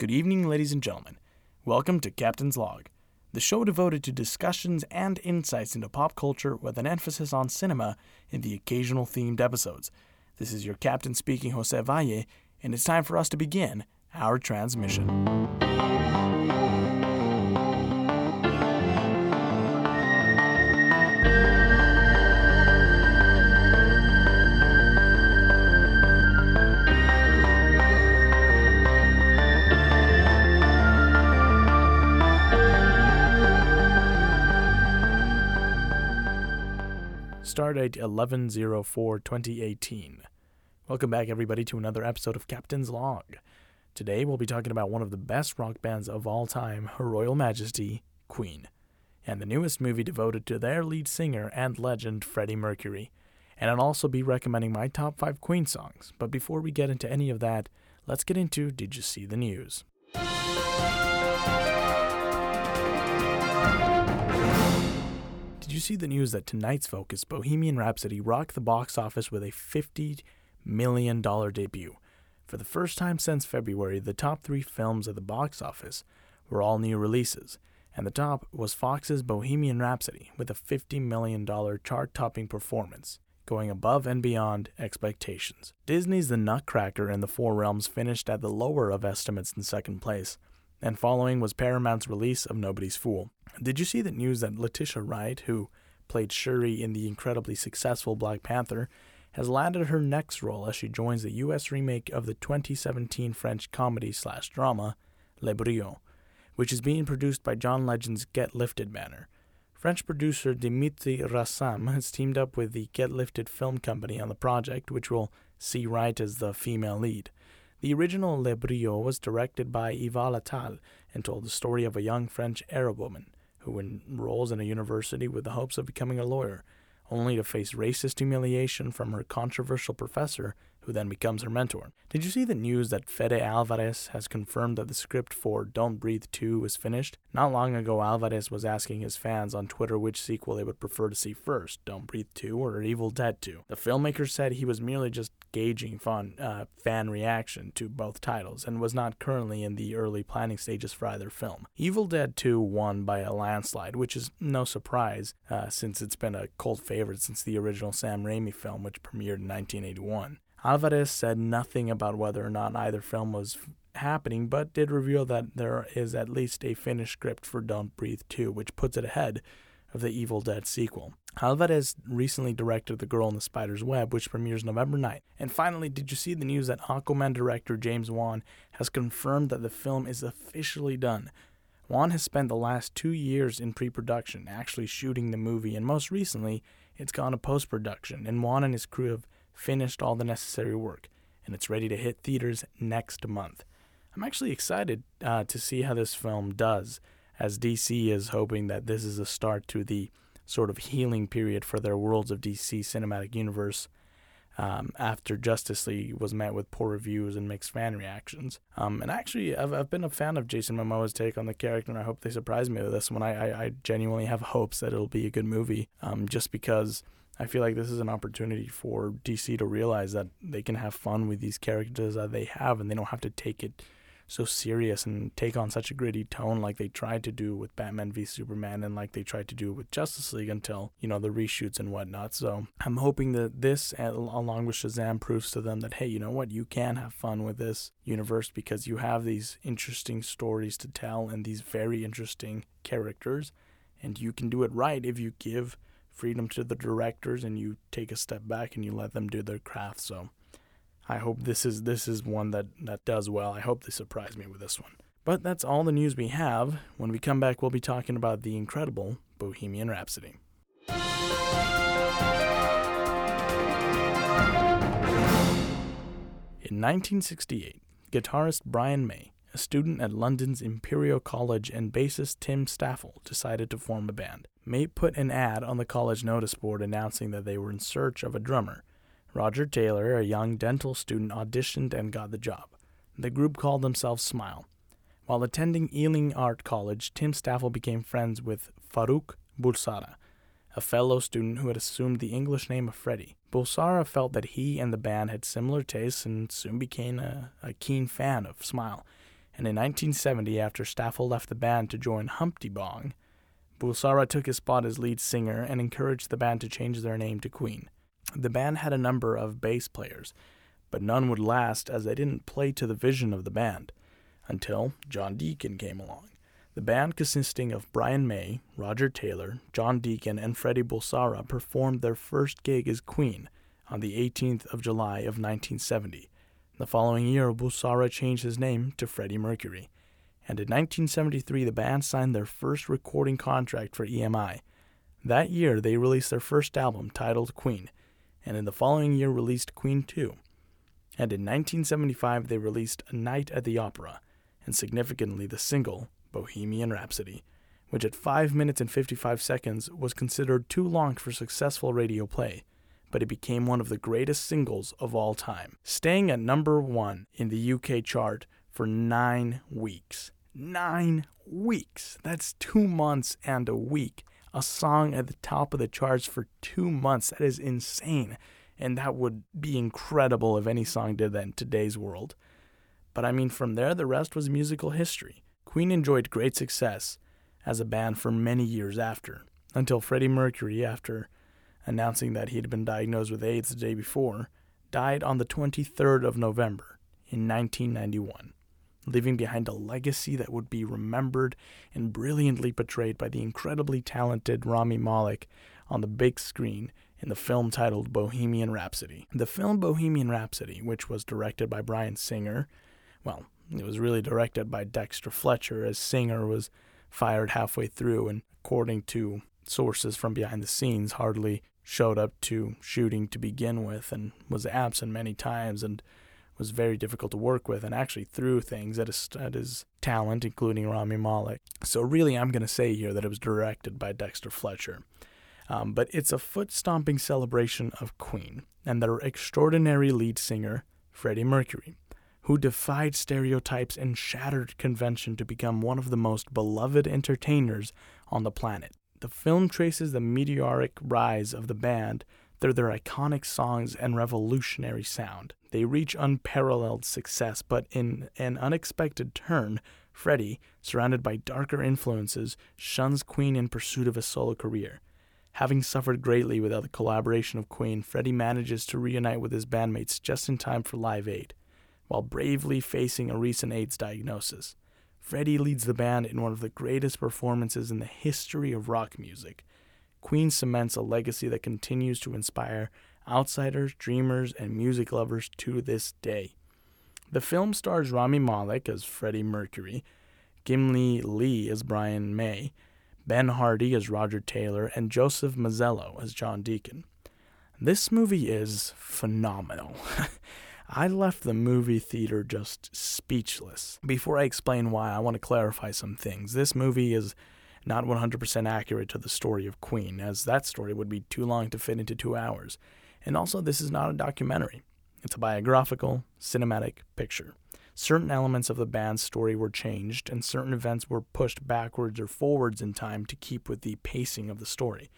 Good evening, ladies and gentlemen. Welcome to Captain's Log, the show devoted to discussions and insights into pop culture with an emphasis on cinema in the occasional themed episodes. This is your captain speaking, Jose Valle, and it's time for us to begin our transmission. Stardate 1104 2018. Welcome back, everybody, to another episode of Captain's Log. Today, we'll be talking about one of the best rock bands of all time, Her Royal Majesty, Queen, and the newest movie devoted to their lead singer and legend, Freddie Mercury. And I'll also be recommending my top 5 Queen songs. But before we get into any of that, let's get into Did You See the News? Did you see the news that tonight's focus, Bohemian Rhapsody, rocked the box office with a $50 million debut? For the first time since February, the top three films at the box office were all new releases, and the top was Fox's Bohemian Rhapsody with a $50 million chart topping performance, going above and beyond expectations. Disney's The Nutcracker and The Four Realms finished at the lower of estimates in second place, and following was Paramount's release of Nobody's Fool. Did you see the news that Letitia Wright, who played Shuri in the incredibly successful Black Panther, has landed her next role as she joins the U.S. remake of the 2017 French comedy slash drama Le Brio, which is being produced by John Legend's Get Lifted banner. French producer Dimitri Rassam has teamed up with the Get Lifted film company on the project, which will see Wright as the female lead. The original Le Brio was directed by Yvan Attal and told the story of a young French Arab woman who enrolls in a university with the hopes of becoming a lawyer, only to face racist humiliation from her controversial professor, who then becomes her mentor. Did you see the news that Fede Alvarez has confirmed that the script for Don't Breathe 2 is finished? Not long ago, Alvarez was asking his fans on Twitter which sequel they would prefer to see first, Don't Breathe 2 or Evil Dead 2. The filmmaker said he was merely just gauging fun, uh, fan reaction to both titles and was not currently in the early planning stages for either film. Evil Dead 2 won by a landslide, which is no surprise uh, since it's been a cult favorite since the original Sam Raimi film, which premiered in 1981. Alvarez said nothing about whether or not either film was happening, but did reveal that there is at least a finished script for Don't Breathe 2, which puts it ahead of the Evil Dead sequel. Alvarez recently directed The Girl in the Spider's Web, which premieres November 9th. And finally, did you see the news that Aquaman director James Wan has confirmed that the film is officially done? Wan has spent the last two years in pre production, actually shooting the movie, and most recently, it's gone to post production, and Wan and his crew have finished all the necessary work, and it's ready to hit theaters next month. I'm actually excited uh, to see how this film does, as DC is hoping that this is a start to the sort of healing period for their Worlds of DC cinematic universe um, after Justice League was met with poor reviews and mixed fan reactions. Um, and actually, I've, I've been a fan of Jason Momoa's take on the character, and I hope they surprise me with this one. I, I, I genuinely have hopes that it'll be a good movie, um, just because I feel like this is an opportunity for DC to realize that they can have fun with these characters that they have, and they don't have to take it so serious and take on such a gritty tone like they tried to do with Batman v Superman and like they tried to do with Justice League until, you know, the reshoots and whatnot. So I'm hoping that this, along with Shazam, proves to them that, hey, you know what, you can have fun with this universe because you have these interesting stories to tell and these very interesting characters. And you can do it right if you give freedom to the directors and you take a step back and you let them do their craft. So I hope this is this is one that, that does well. I hope they surprise me with this one. But that's all the news we have. When we come back, we'll be talking about the incredible Bohemian Rhapsody. In 1968, guitarist Brian May, a student at London's Imperial College, and bassist Tim Staffell decided to form a band. May put an ad on the college notice board announcing that they were in search of a drummer, Roger Taylor, a young dental student, auditioned and got the job. The group called themselves Smile. While attending Ealing Art College, Tim Staffell became friends with Farrokh Bulsara, a fellow student who had assumed the English name of Freddie. Bulsara felt that he and the band had similar tastes and soon became a, a keen fan of Smile. and in 1970, after Staffell left the band to join Humpy Bong, Bulsara took his spot as lead singer and encouraged the band to change their name to Queen. The band had a number of bass players, but none would last as they didn't play to the vision of the band until John Deacon came along. The band, consisting of Brian May, Roger Taylor, John Deacon, and Freddie Bulsara, performed their first gig as Queen on the 18th of July of 1970. The following year, Bulsara changed his name to Freddie Mercury, and in 1973 the band signed their first recording contract for EMI. That year, they released their first album titled Queen, and in the following year released Queen 2. And in 1975 they released A Night at the Opera, and significantly the single Bohemian Rhapsody, which at 5 minutes and 55 seconds was considered too long for successful radio play but it became one of the greatest singles of all time, staying at number one in the UK chart for nine weeks. Nine weeks! That's two months and a week. A song at the top of the charts for two months. That is insane. And that would be incredible if any song did that in today's world. But I mean, from there, the rest was musical history. Queen enjoyed great success as a band for many years after, until Freddie Mercury, after announcing that he had been diagnosed with AIDS the day before, died on the 23rd of November in 1991, leaving behind a legacy that would be remembered and brilliantly portrayed by the incredibly talented Rami Malek on the big screen in the film titled Bohemian Rhapsody. The film Bohemian Rhapsody, which was directed by Bryan Singer, well, it was really directed by Dexter Fletcher, as Singer was fired halfway through, and according to sources from behind the scenes, hardly showed up to shooting to begin with and was absent many times and was very difficult to work with and actually threw things at his, at his talent, including Rami Malek. So, really, I'm going to say here that it was directed by Dexter Fletcher. Um, but it's a foot stomping celebration of Queen and their extraordinary lead singer, Freddie Mercury, who defied stereotypes and shattered convention to become one of the most beloved entertainers on the planet. The film traces the meteoric rise of the band through their iconic songs and revolutionary sound. They reach unparalleled success, but in an unexpected turn, Freddie, surrounded by darker influences, shuns Queen in pursuit of a solo career. Having suffered greatly without the collaboration of Queen, Freddie manages to reunite with his bandmates just in time for Live Aid, while bravely facing a recent AIDS diagnosis. Freddie leads the band in one of the greatest performances in the history of rock music. Queen cements a legacy that continues to inspire outsiders, dreamers, and music lovers to this day. The film stars Rami Malek as Freddie Mercury, Gwilym Lee as Brian May, Ben Hardy as Roger Taylor, and Joseph Mazzello as John Deacon. This movie is phenomenal. I left the movie theater just speechless. Before I explain why, I want to clarify some things. This movie is not 100% accurate to the story of Queen, as that story would be too long to fit into two hours. And also, this is not a documentary, it's a biographical, cinematic picture. Certain elements of the band's story were changed, and certain events were pushed backwards or forwards in time to keep with the pacing of the story.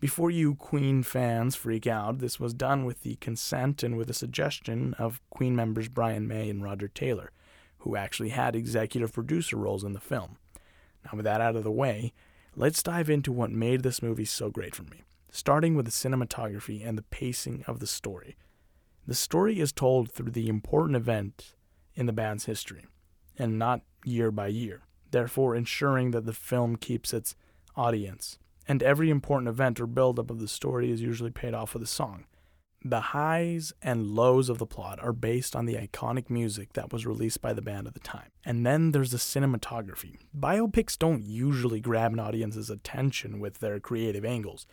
Before you Queen fans freak out, this was done with the consent and with the suggestion of Queen members Brian May and Roger Taylor, who actually had executive producer roles in the film. Now, with that out of the way, let's dive into what made this movie so great for me, starting with the cinematography and the pacing of the story. The story is told through the important event in the band's history, and not year by year, therefore ensuring that the film keeps its audience and every important event or buildup of the story is usually paid off with a song. The highs and lows of the plot are based on the iconic music that was released by the band at the time. And then there's the cinematography. Biopics don't usually grab an audience's attention with their creative angles.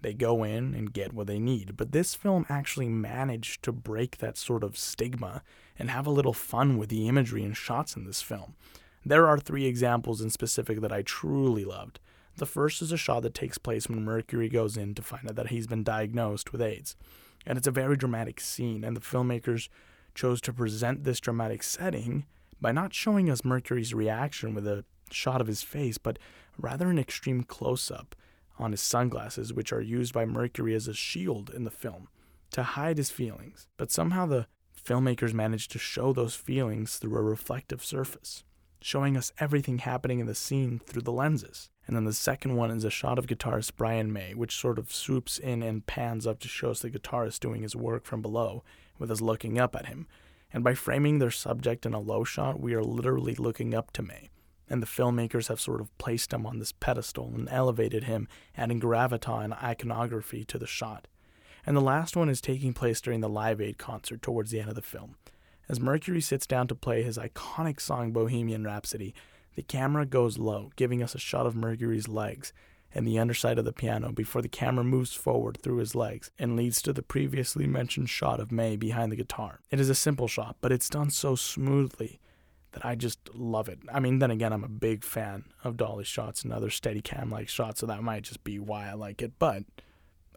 They go in and get what they need, but this film actually managed to break that sort of stigma and have a little fun with the imagery and shots in this film. There are three examples in specific that I truly loved. The first is a shot that takes place when Mercury goes in to find out that he's been diagnosed with AIDS. And it's a very dramatic scene, and the filmmakers chose to present this dramatic setting by not showing us Mercury's reaction with a shot of his face, but rather an extreme close up on his sunglasses, which are used by Mercury as a shield in the film to hide his feelings. But somehow the filmmakers managed to show those feelings through a reflective surface. Showing us everything happening in the scene through the lenses. And then the second one is a shot of guitarist Brian May, which sort of swoops in and pans up to show us the guitarist doing his work from below, with us looking up at him. And by framing their subject in a low shot, we are literally looking up to May. And the filmmakers have sort of placed him on this pedestal and elevated him, adding gravitas and iconography to the shot. And the last one is taking place during the Live Aid concert towards the end of the film. As Mercury sits down to play his iconic song Bohemian Rhapsody, the camera goes low, giving us a shot of Mercury's legs and the underside of the piano before the camera moves forward through his legs and leads to the previously mentioned shot of May behind the guitar. It is a simple shot, but it's done so smoothly that I just love it. I mean, then again, I'm a big fan of dolly shots and other steady cam like shots, so that might just be why I like it, but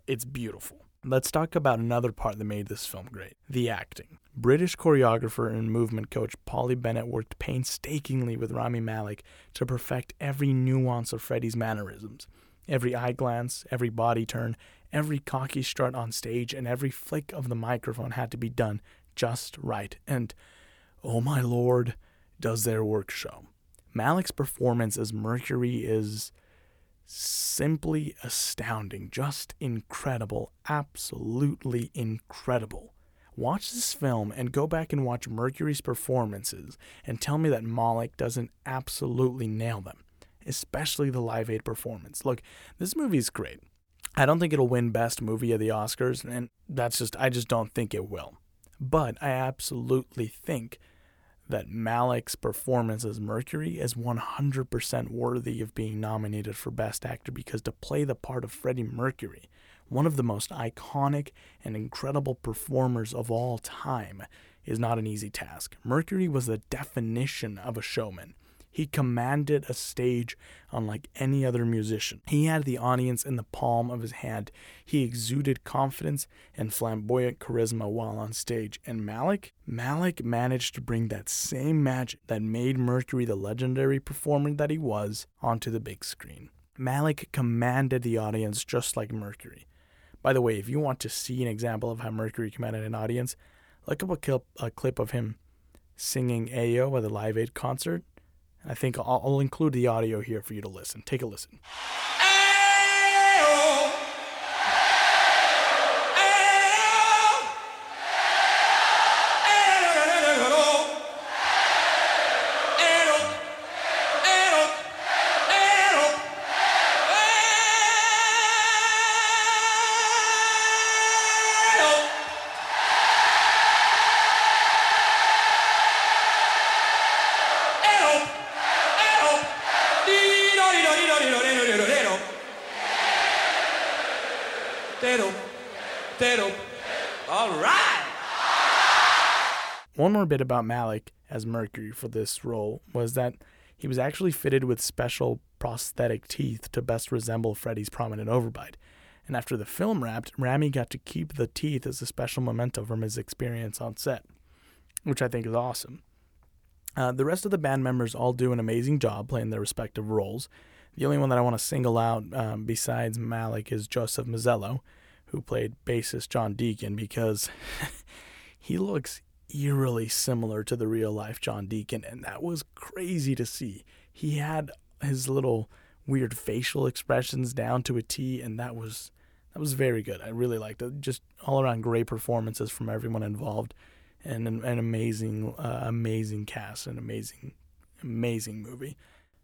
it's beautiful. Let's talk about another part that made this film great the acting. British choreographer and movement coach Polly Bennett worked painstakingly with Rami Malek to perfect every nuance of Freddie's mannerisms. Every eye glance, every body turn, every cocky strut on stage, and every flick of the microphone had to be done just right. And, oh my lord, does their work show. Malek's performance as Mercury is simply astounding, just incredible, absolutely incredible. Watch this film and go back and watch Mercury's performances and tell me that Malek doesn't absolutely nail them, especially the Live Aid performance. Look, this movie's great. I don't think it'll win Best Movie of the Oscars, and that's just, I just don't think it will. But I absolutely think that Malek's performance as Mercury is 100% worthy of being nominated for Best Actor because to play the part of Freddie Mercury, one of the most iconic and incredible performers of all time, is not an easy task. Mercury was the definition of a showman. He commanded a stage unlike any other musician. He had the audience in the palm of his hand. He exuded confidence and flamboyant charisma while on stage. And Malek? Malek managed to bring that same magic that made Mercury the legendary performer that he was onto the big screen. Malek commanded the audience just like Mercury. By the way, if you want to see an example of how Mercury commanded an audience, look up a clip of him singing Ayo at the Live Aid concert. I think I'll, I'll include the audio here for you to listen. Take a listen. One more bit about Malek as Mercury for this role was that he was actually fitted with special prosthetic teeth to best resemble Freddie's prominent overbite. And after the film wrapped, Rami got to keep the teeth as a special memento from his experience on set, which I think is awesome. Uh, the rest of the band members all do an amazing job playing their respective roles. The only one that I want to single out um, besides Malek is Joseph Mazzello, who played bassist John Deacon, because he looks eerily similar to the real life John Deacon, and that was crazy to see. He had his little weird facial expressions down to a T, and that was that was very good. I really liked it. Just all around great performances from everyone involved, and an, an amazing, uh, amazing cast, an amazing, amazing movie.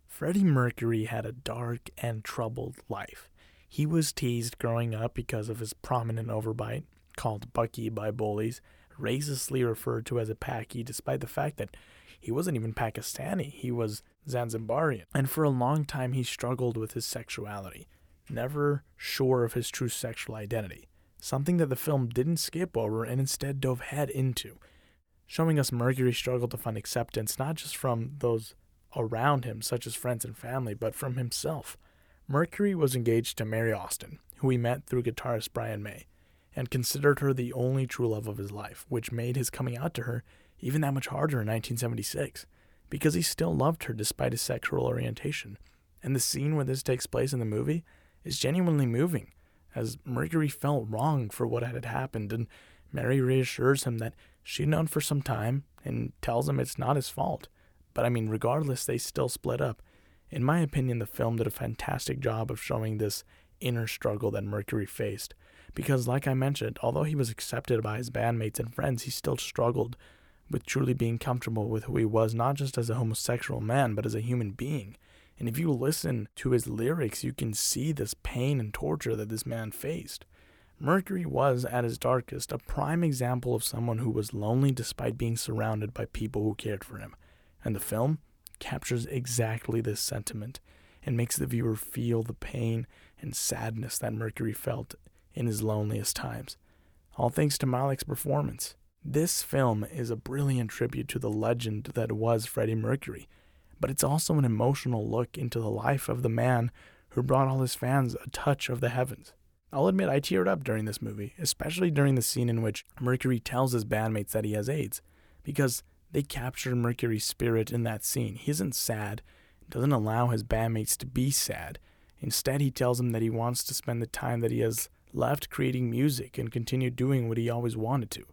Freddie Mercury had a dark and troubled life. He was teased growing up because of his prominent overbite, called Bucky by bullies, racistly referred to as a Paki, despite the fact that he wasn't even Pakistani, he was Zanzibarian. And for a long time, he struggled with his sexuality, never sure of his true sexual identity, something that the film didn't skip over and instead dove head into, showing us Mercury struggle to find acceptance not just from those around him, such as friends and family, but from himself. Mercury was engaged to Mary Austin, who he met through guitarist Brian May, and considered her the only true love of his life, which made his coming out to her even that much harder in 1976, because he still loved her despite his sexual orientation. And the scene where this takes place in the movie is genuinely moving, as Mercury felt wrong for what had happened, and Mary reassures him that she'd known for some time and tells him it's not his fault, But I mean, regardless, they still split up. In my opinion, the film did a fantastic job of showing this inner struggle that Mercury faced. Because, like I mentioned, although he was accepted by his bandmates and friends, he still struggled with truly being comfortable with who he was, not just as a homosexual man, but as a human being. And if you listen to his lyrics, you can see this pain and torture that this man faced. Mercury was, at his darkest, a prime example of someone who was lonely despite being surrounded by people who cared for him. And the film captures exactly this sentiment and makes the viewer feel the pain and sadness that Mercury felt in his loneliest times. All thanks to Malek's performance. This film is a brilliant tribute to the legend that was Freddie Mercury, but it's also an emotional look into the life of the man who brought all his fans a touch of the heavens. I'll admit I teared up during this movie, especially during the scene in which Mercury tells his bandmates that he has AIDS, because they capture Mercury's spirit in that scene. He isn't sad, doesn't allow his bandmates to be sad. Instead, he tells them that he wants to spend the time that he has left creating music and continued doing what he always wanted to,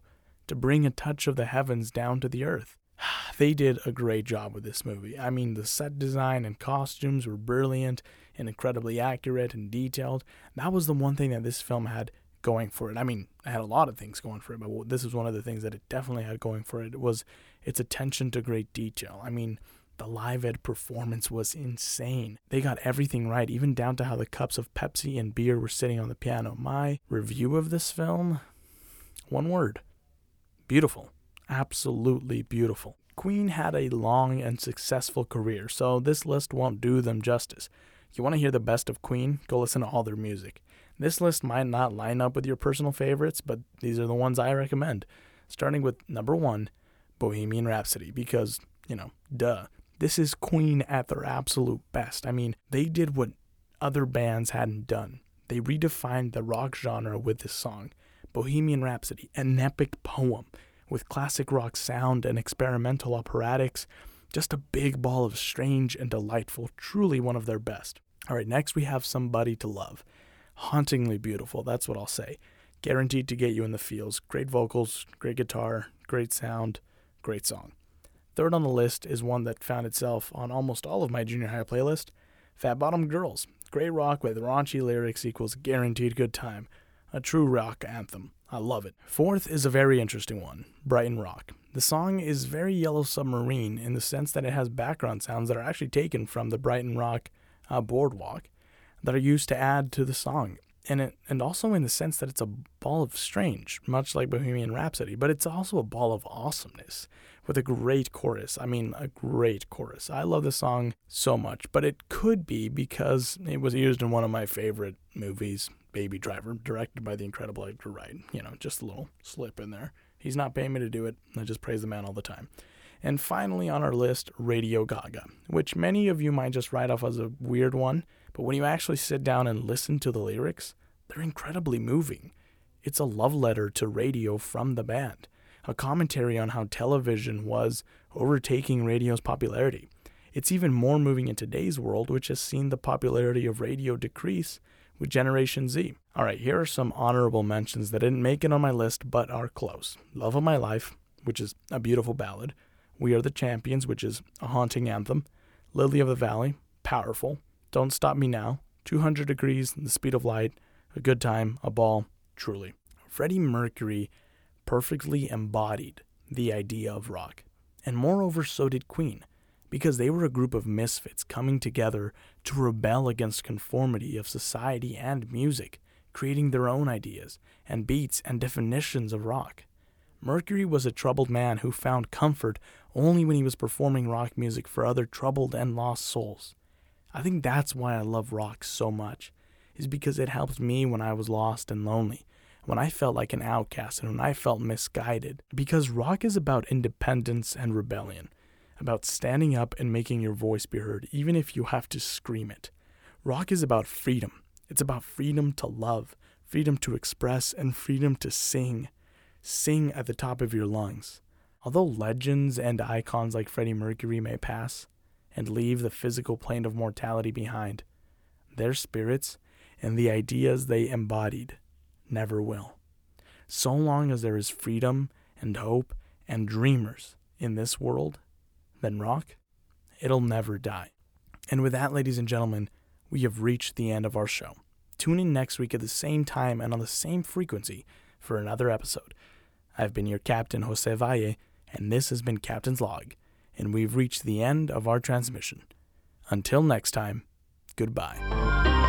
to bring a touch of the heavens down to the earth. They did a great job with this movie. I mean, the set design and costumes were brilliant and incredibly accurate and detailed. That was the one thing that this film had going for it. I mean, it had a lot of things going for it, but this is one of the things that it definitely had going for it. It was its attention to great detail. I mean, the Live Aid performance was insane. They got everything right, even down to how the cups of Pepsi and beer were sitting on the piano. My review of this film one word beautiful. Absolutely beautiful. Queen had a long and successful career, so this list won't do them justice. You want to hear the best of Queen? Go listen to all their music. This list might not line up with your personal favorites, but these are the ones I recommend. Starting with number one, Bohemian Rhapsody, because, you know, duh. This is Queen at their absolute best. I mean, they did what other bands hadn't done. They redefined the rock genre with this song. Bohemian Rhapsody, an epic poem with classic rock sound and experimental operatics. Just a big ball of strange and delightful, truly one of their best. All right, next we have Somebody to Love. Hauntingly beautiful, that's what I'll say. Guaranteed to get you in the feels. Great vocals, great guitar, great sound, great song. Third on the list is one that found itself on almost all of my junior high playlist Fat Bottom Girls. Great rock with raunchy lyrics equals guaranteed good time. A true rock anthem. I love it. Fourth is a very interesting one Brighton Rock. The song is very Yellow Submarine in the sense that it has background sounds that are actually taken from the Brighton Rock uh, boardwalk that are used to add to the song. And, it, and also in the sense that it's a ball of strange, much like Bohemian Rhapsody, but it's also a ball of awesomeness with a great chorus. I mean, a great chorus. I love the song so much, but it could be because it was used in one of my favorite movies, Baby Driver, directed by the incredible Edgar Wright. You know, just a little slip in there. He's not paying me to do it. I just praise the man all the time. And finally on our list, Radio Gaga, which many of you might just write off as a weird one, but when you actually sit down and listen to the lyrics, they're incredibly moving. It's a love letter to radio from the band, a commentary on how television was overtaking radio's popularity. It's even more moving in today's world, which has seen the popularity of radio decrease with Generation Z. All right, here are some honorable mentions that didn't make it on my list but are close. Love of My Life, which is a beautiful ballad. We Are the Champions, which is a haunting anthem. Lily of the Valley, powerful. Don't Stop Me Now, 200 Degrees, The Speed of Light, A Good Time, A Ball, truly. Freddie Mercury perfectly embodied the idea of rock. And moreover, so did Queen because they were a group of misfits coming together to rebel against conformity of society and music, creating their own ideas and beats and definitions of rock. Mercury was a troubled man who found comfort only when he was performing rock music for other troubled and lost souls. I think that's why I love rock so much, is because it helped me when I was lost and lonely, when I felt like an outcast and when I felt misguided. Because rock is about independence and rebellion about standing up and making your voice be heard, even if you have to scream it. Rock is about freedom. It's about freedom to love, freedom to express, and freedom to sing. Sing at the top of your lungs. Although legends and icons like Freddie Mercury may pass and leave the physical plane of mortality behind, their spirits and the ideas they embodied never will. So long as there is freedom and hope and dreamers in this world, then rock it'll never die. And with that, ladies and gentlemen, we have reached the end of our show. Tune in next week at the same time and on the same frequency for another episode. I've been your captain, Jose Valle, and this has been Captain's Log, and we've reached the end of our transmission. Until next time, goodbye.